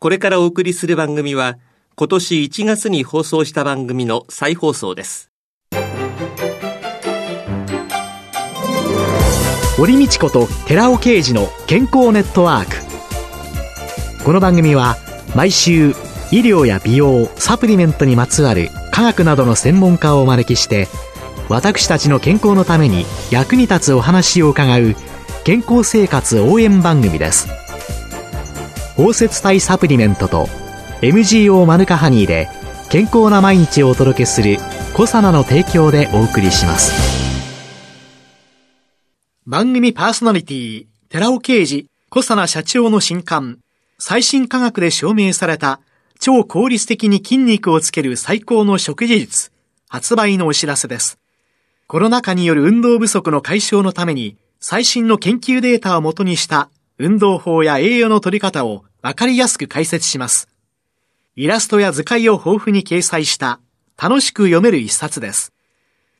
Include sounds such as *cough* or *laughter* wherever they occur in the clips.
これからお送りする番組は、今年1月に放送した番組の再放送です。堀道子と寺尾啓二の健康ネットワーク。この番組は、毎週、医療や美容、サプリメントにまつわる科学などの専門家をお招きして、私たちの健康のために役に立つお話を伺う健康生活応援番組です。包摂体サプリメントと MGO マヌカハニーで健康な毎日をお届けするコサナの提供でお送りします。番組パーソナリティ、寺尾啓治、コサナ社長の新刊、最新科学で証明された超効率的に筋肉をつける最高の食事術、発売のお知らせです。コロナ禍による運動不足の解消のために、最新の研究データをもとにした運動法や栄養の取り方をわかりやすく解説します。イラストや図解を豊富に掲載した楽しく読める一冊です。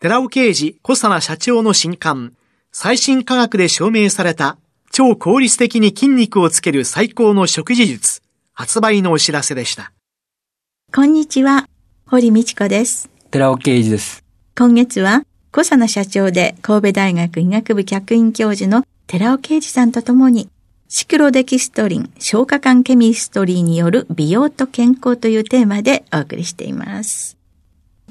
寺尾啓治小佐奈社長の新刊、最新科学で証明された超効率的に筋肉をつける最高の食事術、発売のお知らせでした。こんにちは、堀道子です。寺尾啓治です。今月は、小佐奈社長で神戸大学医学部客員教授の寺尾啓治さんとともに、シクロデキストリン、消化管ケミストリーによる美容と健康というテーマでお送りしています。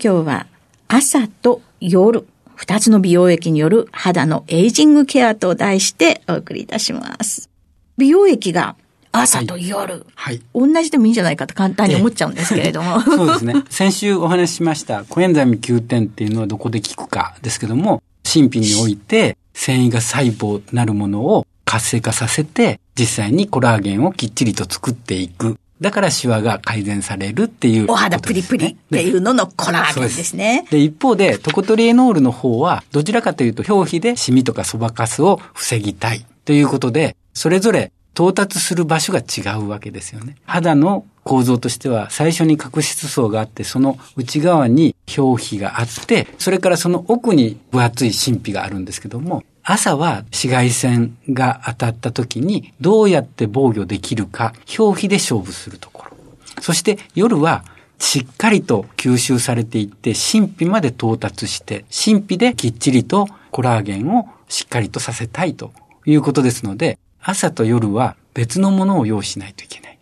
今日は朝と夜、二つの美容液による肌のエイジングケアと題してお送りいたします。美容液が朝と夜、はい、同じでもいいんじゃないかと簡単に思っちゃうんですけれども。*laughs* そうですね。先週お話ししましたコエンザイム Q10 っていうのはどこで効くかですけども、神秘において繊維が細胞なるものを活性化させて、実際にコラーゲンをきっちりと作っていく。だからシワが改善されるっていう、ね、お肌プリプリっていうののコラーゲンですね。で一方で、トコトリエノールの方は、どちらかというと表皮でシミとかそばかすを防ぎたいということで、それぞれ到達する場所が違うわけですよね。肌の構造としては最初に角質層があって、その内側に表皮があって、それからその奥に分厚い神秘があるんですけども、朝は紫外線が当たった時にどうやって防御できるか、表皮で勝負するところ。そして夜はしっかりと吸収されていって、神秘まで到達して、神秘できっちりとコラーゲンをしっかりとさせたいということですので、朝と夜は別のものを用意しないといけない。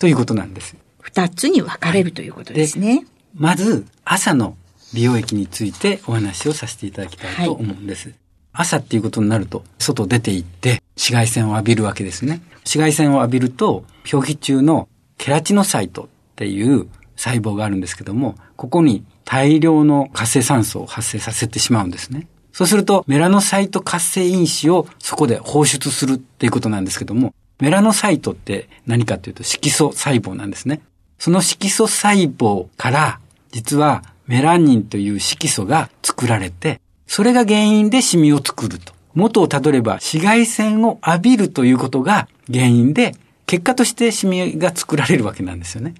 ということなんです。二つに分かれる、はい、ということですね。まず、朝の美容液についてお話をさせていただきたいと思うんです。はい朝っていうことになると、外出て行って紫外線を浴びるわけですね。紫外線を浴びると、表皮中のケラチノサイトっていう細胞があるんですけども、ここに大量の活性酸素を発生させてしまうんですね。そうすると、メラノサイト活性因子をそこで放出するっていうことなんですけども、メラノサイトって何かというと色素細胞なんですね。その色素細胞から、実はメラニンという色素が作られて、それが原因でシミを作ると。元をたどれば紫外線を浴びるということが原因で、結果としてシミが作られるわけなんですよね。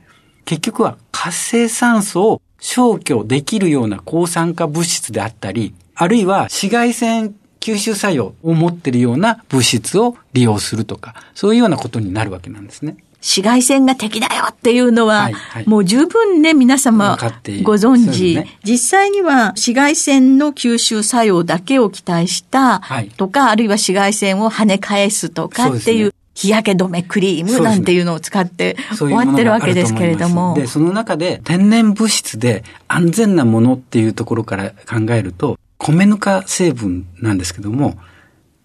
結局は活性酸素を消去できるような抗酸化物質であったり、あるいは紫外線吸収作用を持っているような物質を利用するとか、そういうようなことになるわけなんですね。紫外線が敵だよっていうのは、はいはい、もう十分ね、皆様ご存知、ね、実際には紫外線の吸収作用だけを期待したとか、はい、あるいは紫外線を跳ね返すとかっていう、日焼け止めクリームなんていうのを使って終わってるわけですけれども。で、その中で天然物質で安全なものっていうところから考えると、米ぬか成分なんですけども、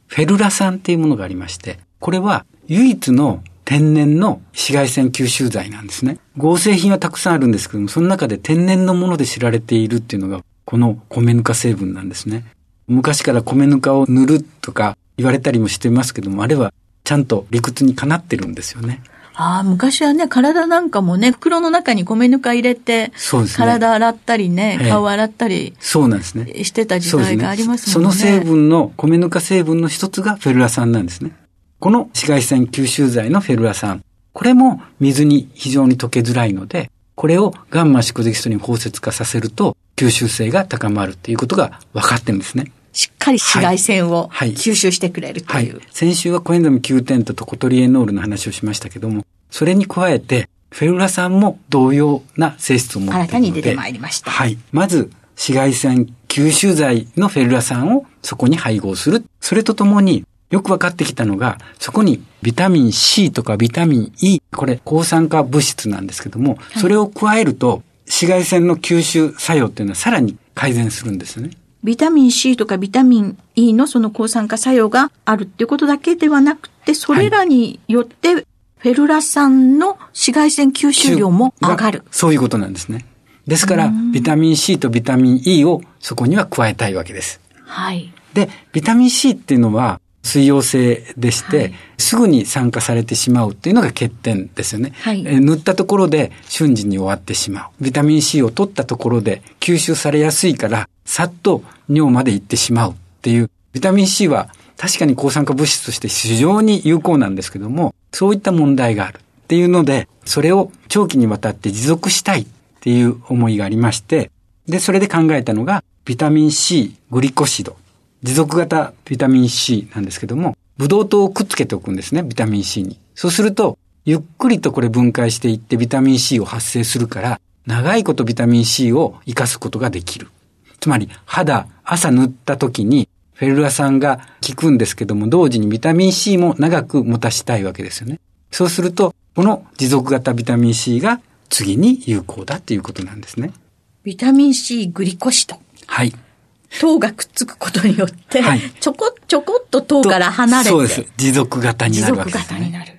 フェルラ酸っていうものがありまして、これは唯一の天然の紫外線吸収剤なんですね。合成品はたくさんあるんですけども、その中で天然のもので知られているっていうのが、この米ぬか成分なんですね。昔から米ぬかを塗るとか言われたりもしてますけども、あれはちゃんと理屈にかなってるんですよね。ああ、昔はね、体なんかもね、袋の中に米ぬか入れて、そうですね、体洗ったりね、顔洗ったり、そうなんですね。してた時代がありますもんね。そ、ね、の成分の、米ぬか成分の一つがフェルラ酸なんですね。この紫外線吸収剤のフェルラ酸。これも水に非常に溶けづらいので、これをガンマ宿敵ストに包摂化させると、吸収性が高まるということが分かってるんですね。しっかり紫外線を吸収してくれるという。はいはい、先週はコエンザム9点とトコトリエノールの話をしましたけども、それに加えて、フェルラ酸も同様な性質を持っているので。新たに出てまいりました。はい。まず、紫外線吸収剤のフェルラ酸をそこに配合する。それとともに、よく分かってきたのが、そこにビタミン C とかビタミン E、これ抗酸化物質なんですけども、はい、それを加えると、紫外線の吸収作用っていうのはさらに改善するんですよね。ビタミン C とかビタミン E のその抗酸化作用があるっていうことだけではなくて、それらによってフェルラ酸の紫外線吸収量も上がる。そういうことなんですね。ですから、ビタミン C とビタミン E をそこには加えたいわけです。はい。で、ビタミン C っていうのは水溶性でして、はい、すぐに酸化されてしまうっていうのが欠点ですよね。はい、え塗ったところで瞬時に終わってしまう。ビタミン C を取ったところで吸収されやすいから、さっと尿まで行ってしまうっていう、ビタミン C は確かに抗酸化物質として非常に有効なんですけども、そういった問題があるっていうので、それを長期にわたって持続したいっていう思いがありまして、で、それで考えたのが、ビタミン C グリコシド。持続型ビタミン C なんですけども、ブドウ糖をくっつけておくんですね、ビタミン C に。そうすると、ゆっくりとこれ分解していってビタミン C を発生するから、長いことビタミン C を活かすことができる。つまり、肌、朝塗った時に、フェルラ酸が効くんですけども、同時にビタミン C も長く持たしたいわけですよね。そうすると、この持続型ビタミン C が次に有効だっていうことなんですね。ビタミン C グリコシト。はい。糖がくっつくことによって、はい、ちょこちょこっと糖から離れて。そうです。持続型になるわけです、ね。持続型になる。っ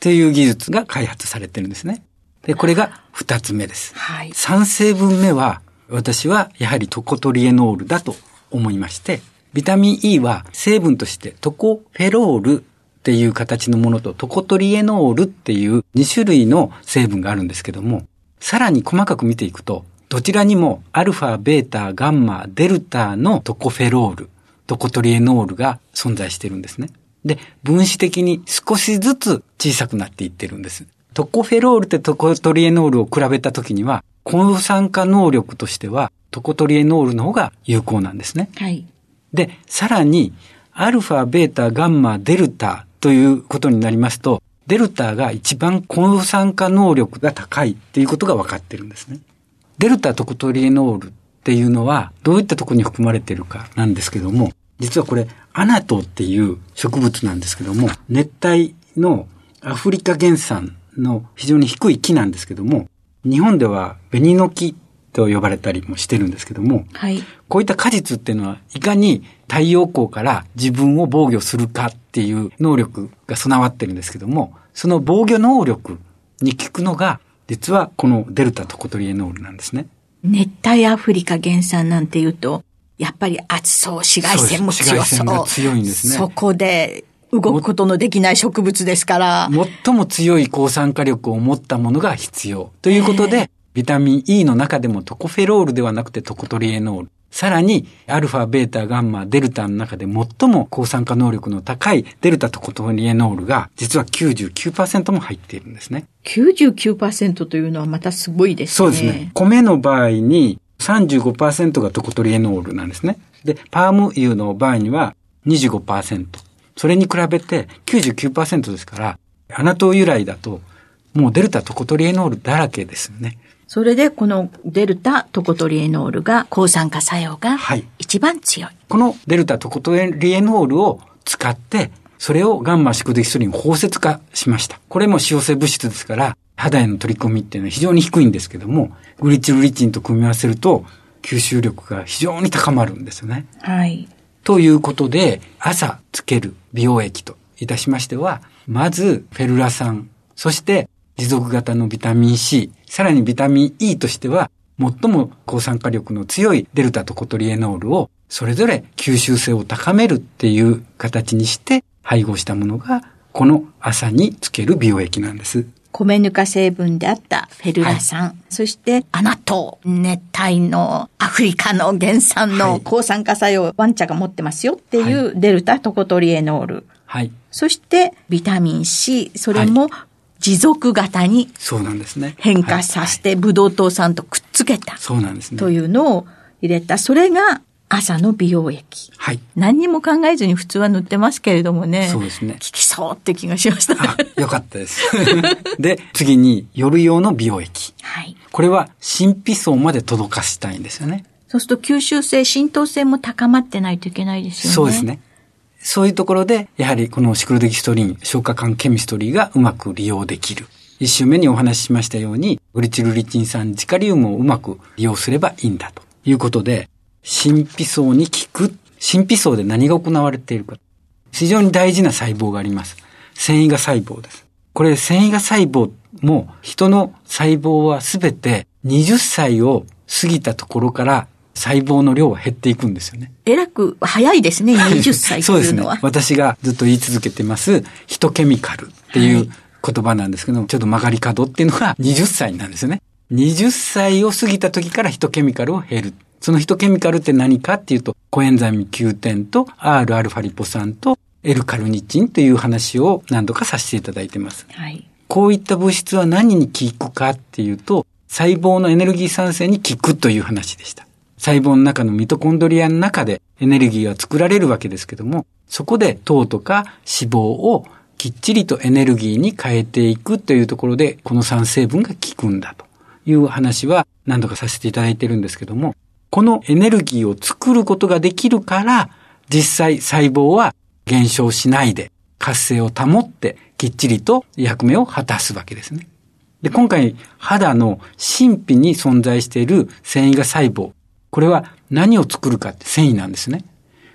ていう技術が開発されてるんですね。で、これが二つ目です。はい。三成分目は、私はやはりトコトリエノールだと思いまして、ビタミン E は成分としてトコフェロールっていう形のものとトコトリエノールっていう2種類の成分があるんですけども、さらに細かく見ていくと、どちらにもアルファ、ベータ、ガンマ、デルタのトコフェロール、トコトリエノールが存在してるんですね。で、分子的に少しずつ小さくなっていってるんです。トコフェロールってトコトリエノールを比べたときには、抗酸化能力としてはトコトリエノールの方が有効なんですね。はい。で、さらに、アルファ、ベータ、ガンマ、デルタということになりますと、デルタが一番抗酸化能力が高いっていうことが分かってるんですね。デルタトコトリエノールっていうのはどういったところに含まれているかなんですけども、実はこれアナトっていう植物なんですけども、熱帯のアフリカ原産の非常に低い木なんですけども、日本では紅の木と呼ばれたりもしてるんですけども、はい、こういった果実っていうのはいかに太陽光から自分を防御するかっていう能力が備わってるんですけども、その防御能力に効くのが、実はこのデルタトコトリエノールなんですね。熱帯アフリカ原産なんていうと、やっぱり暑そう、紫外線も強そう。紫外線が強いんですね。そこで動くことのできない植物ですから。最も強い抗酸化力を持ったものが必要。ということで、ビタミン E の中でもトコフェロールではなくてトコトリエノール。さらに、アルファ、ベータ、ガンマ、デルタの中で最も抗酸化能力の高いデルタトコトリエノールが、実は99%も入っているんですね。99%というのはまたすごいですね。そうですね。米の場合に35%がトコトリエノールなんですね。で、パーム油の場合には25%。それに比べて99%ですから、アナト由来だと、もうデルタトコトリエノールだらけですよね。それでこのデルタトコトリエノールが抗酸化作用が一番強い。はい、このデルタトコトリエノールを使って、それをガンマ宿敵スリン包摂化しました。これも使用性物質ですから、肌への取り込みっていうのは非常に低いんですけども、グリチルリチンと組み合わせると、吸収力が非常に高まるんですよね。はい。ということで、朝つける美容液といたしましては、まずフェルラ酸、そして持続型のビタミン C、さらにビタミン E としては、最も抗酸化力の強いデルタとコトリエノールをそれぞれ吸収性を高めるっていう形にして配合したものが、この朝につける美容液なんです。米ぬか成分であったフェルラ酸、はい、そしてアナト熱帯のアフリカの原産の抗酸化作用、ワンチャが持ってますよっていうデルタトコトリエノール。はい。そしてビタミン C、それも持続型にそうなんですね。変化させて、ブドウ糖酸とくっつけた。そうなんですね。というのを入れた。それが朝の美容液。はい。何にも考えずに普通は塗ってますけれどもね。そうですね効きそうって気がしました。あ、よかったです。*laughs* で、次に夜用の美容液。はい。これは神秘層まで届かしたいんですよね。そうすると吸収性、浸透性も高まってないといけないですよね。そうです。ね。そういうところで、やはりこのシクロデキストリン、消化管ケミストリーがうまく利用できる。一週目にお話ししましたように、グリチルリチン酸ジカリウムをうまく利用すればいいんだということで、神秘層に効く。神秘層で何が行われているか。非常に大事な細胞があります。繊維が細胞です。これ繊維が細胞も人の細胞はすべて20歳を過ぎたところから細胞の量は減っていくんですよね。えらく早いですね、20歳 *laughs* そうですねというのは。。私がずっと言い続けてます、ヒトケミカルっていうはい言葉なんですけども、ちょっと曲がり角っていうのが20歳なんですよね。20歳を過ぎた時からヒトケミカルを減る。そのヒトケミカルって何かっていうと、コエンザイム Q10 と Rα リポ酸と L カルニチンという話を何度かさせていただいてます。はい。こういった物質は何に効くかっていうと、細胞のエネルギー産生に効くという話でした。細胞の中のミトコンドリアの中でエネルギーは作られるわけですけども、そこで糖とか脂肪をきっちりとエネルギーに変えていくというところで、この酸成分が効くんだという話は何度かさせていただいてるんですけども、このエネルギーを作ることができるから、実際細胞は減少しないで活性を保ってきっちりと役目を果たすわけですね。で、今回肌の神秘に存在している繊維が細胞。これは何を作るかって繊維なんですね。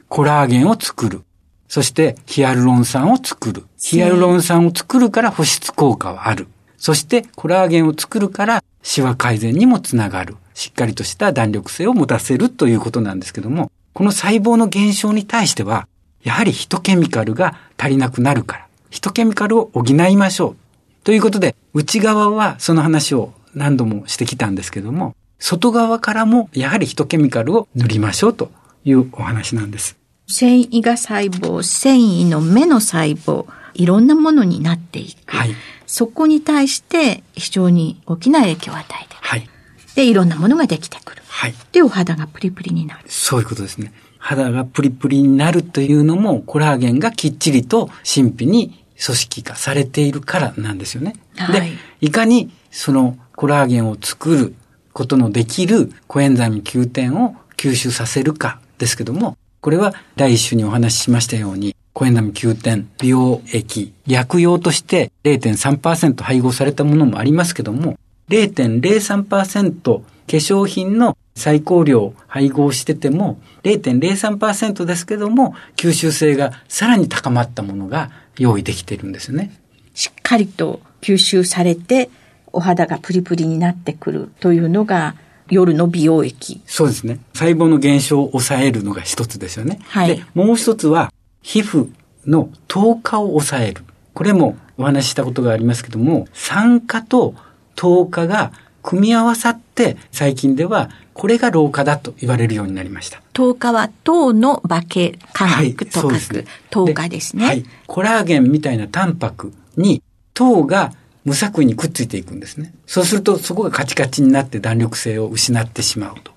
コラーゲンを作る。そしてヒアルロン酸を作る。ヒアルロン酸を作るから保湿効果はある。そしてコラーゲンを作るからシワ改善にもつながる。しっかりとした弾力性を持たせるということなんですけども、この細胞の減少に対しては、やはりヒトケミカルが足りなくなるから、ヒトケミカルを補いましょう。ということで、内側はその話を何度もしてきたんですけども、外側からもやはりヒトケミカルを塗りましょうというお話なんです。繊維が細胞、繊維の目の細胞、いろんなものになっていく。はい。そこに対して非常に大きな影響を与えてはい。で、いろんなものができてくる。はい。で、お肌がプリプリになる。そういうことですね。肌がプリプリになるというのも、コラーゲンがきっちりと神秘に組織化されているからなんですよね。はいで、いかにそのコラーゲンを作ることのできるコエンザイム Q10 を吸収させるかですけども、これは第一種にお話ししましたように、コエンザイム Q10 美容液、薬用として0.3%配合されたものもありますけども、0.03%化粧品の最高量配合してても0.03%ですけども吸収性がさらに高まったものが用意できてるんですよね。しっかりと吸収されて、お肌がプリプリになってくるというのが、夜の美容液。そうですね。細胞の減少を抑えるのが一つですよね。はいで、もう一つは皮膚の糖化を抑える。これもお話ししたことがありますけども、酸化と糖化が組み合わさって最近ではこれが老化だと言われるようになりました。糖化は糖の化け化学と書くそうですね。糖化ですね。はい。コラーゲンみたいなタンパクに糖が無作為にくっついていくんですね。そうするとそこがカチカチになって弾力性を失ってしまうと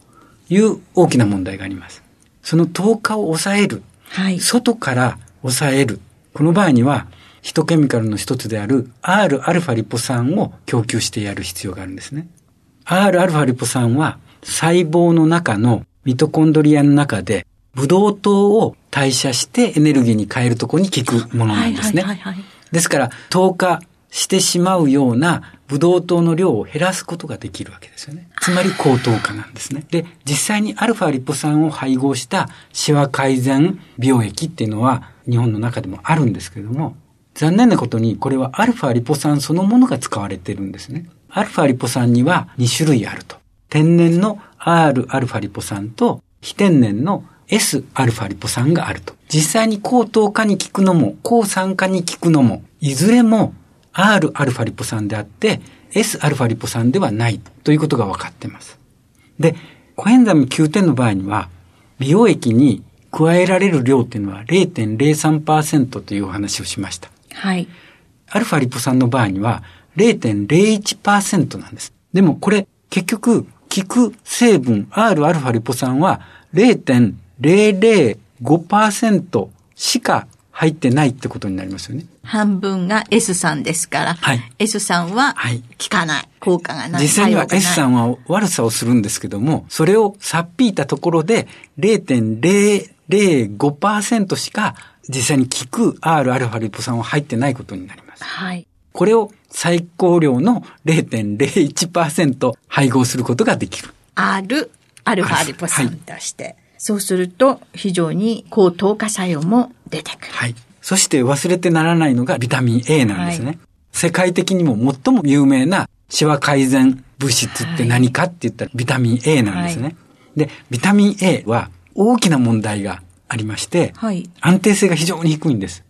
いう大きな問題があります。その糖化を抑える。はい。外から抑える。この場合にはヒトケミカルの一つである Rα リポ酸を供給してやる必要があるんですね。Rα リポ酸は細胞の中のミトコンドリアの中でブドウ糖を代謝してエネルギーに変えるところに効くものなんですね。ですから、糖化してしまうようなブドウ糖の量を減らすことができるわけですよね。つまり高糖化なんですね。で、実際にアルファリポ酸を配合したシワ改善美容液っていうのは日本の中でもあるんですけれども、残念なことにこれはアルファリポ酸そのものが使われてるんですね。アルファリポ酸には2種類あると。天然の R アルファリポ酸と非天然の S アルファリポ酸があると。実際に高糖化に効くのも、高酸化に効くのも、いずれも R アルファリポ酸であって、S アルファリポ酸ではないということが分かっています。で、コエンザム Q10 の場合には、美容液に加えられる量っていうのは0.03%というお話をしました。はい。アルファリポ酸の場合には0.01%なんです。でもこれ結局効く成分 Rα リポ酸は005%しか入ってないってことになりますよね。半分が S さんですから、はい S さんははい効かない。効果がない。実際には S さんは悪さをするんですけども、それをさっぴいたところで0.005%しか実際に効く Rα リポ酸は入ってないことになります。はい。これを最高量の0.01%配合することができる。R、アルファリポ酸として。そうすると、非常に高糖化作用も出てくる。はい。そして忘れてならないのがビタミン A なんですね。はい世界的にも最も有名なシワ改善物質って何かって言ったらビタミン A なんですね。はいで、ビタミン A は大きな問題がありまして、はい。安定性が非常に低いんです。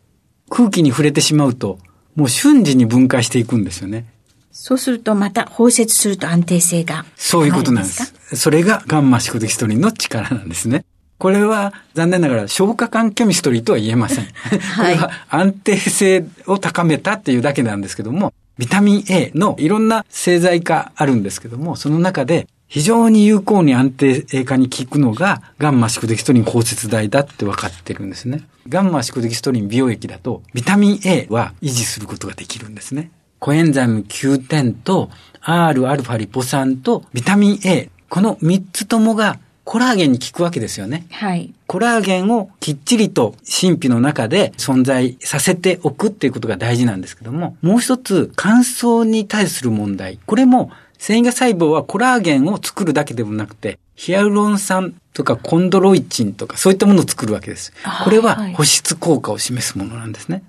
空気に触れてしまうと、もう瞬時に分解していくんですよね。そうすると、また包摂すると安定性が。そういうことなんです。か？それがガンマシクデキストリンの力なんですね。これは残念ながら消化管ケミストリーとは言えません。*laughs* これは安定性を高めたっていうだけなんですけども、ビタミン A のいろんな製剤化あるんですけども、その中で非常に有効に安定化に効くのがガンマシクデキストリン包摂剤だって分かってるんですね。ガンマシクロデキストリン美容液だとビタミン A は維持することができるんですね。コエンザイム Q10と Rα リポ酸とビタミン A。この3つともがコラーゲンに効くわけですよね。はい。コラーゲンをきっちりと真皮の中で存在させておくっていうことが大事なんですけども、もう一つ乾燥に対する問題。これも線維芽細胞はコラーゲンを作るだけでもなくて、ヒアルロン酸とかコンドロイチンとかそういったものを作るわけですこれははい保湿効果を示すものなんですね。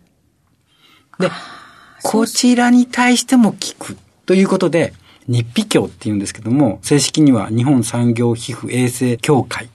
で、こちらに対しても効くということで、日皮協って言うんですけども、正式には日本産業皮膚衛生協会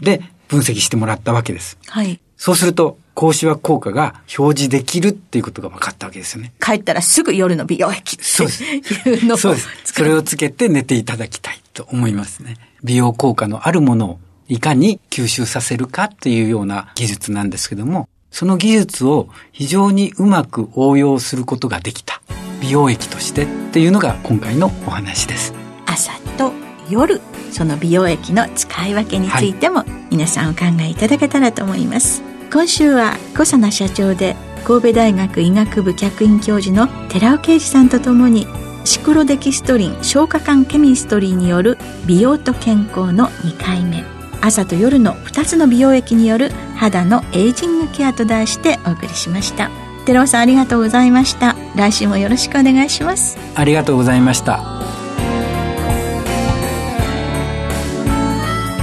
で分析してもらったわけです。はい。そうすると、高シワ効果が表示できるっていうことが分かったわけですよね。帰ったらすぐ夜の美容液そうですっていうのを *laughs* そうです。それをつけて寝ていただきたいと思いますね。美容効果のあるものをいかに吸収させるかっていうような技術なんですけども、その技術を非常にうまく応用することができた美容液としてっていうのが今回のお話です。朝と夜その美容液の使い分けについても皆さんお考えいただけたらと思います、今週は小佐奈社長で神戸大学医学部客員教授の寺尾啓二さんとともにシクロデキストリン消化管ケミストリーによる美容と健康の2回目。朝と夜の2つの美容液による肌のエイジングケアと題してお送りしました寺尾さんありがとうございました。来週もよろしくお願いします。ありがとうございました。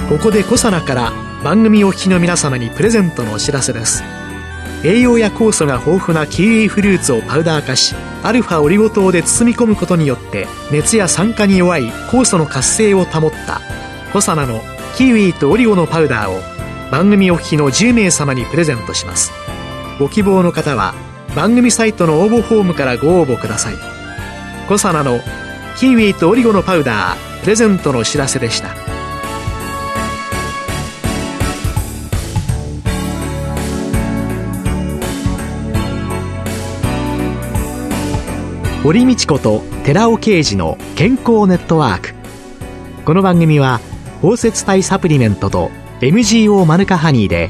ここでコサナから番組お聞きの皆様にプレゼントのお知らせです。栄養や酵素が豊富なキウイフルーツをパウダー化しアルファオリゴ糖で包み込むことによって熱や酸化に弱い酵素の活性を保ったコサナのキウイとオリゴのパウダーを番組お聞きの10名様にプレゼントします。ご希望の方は番組サイトの応募フォームからご応募ください。コサナのキウイとオリゴのパウダープレゼントのお知らせでした。堀道子と寺尾啓二の健康ネットワーク。この番組は包摂体サプリメントと MGO マヌカハニーで